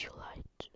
you light.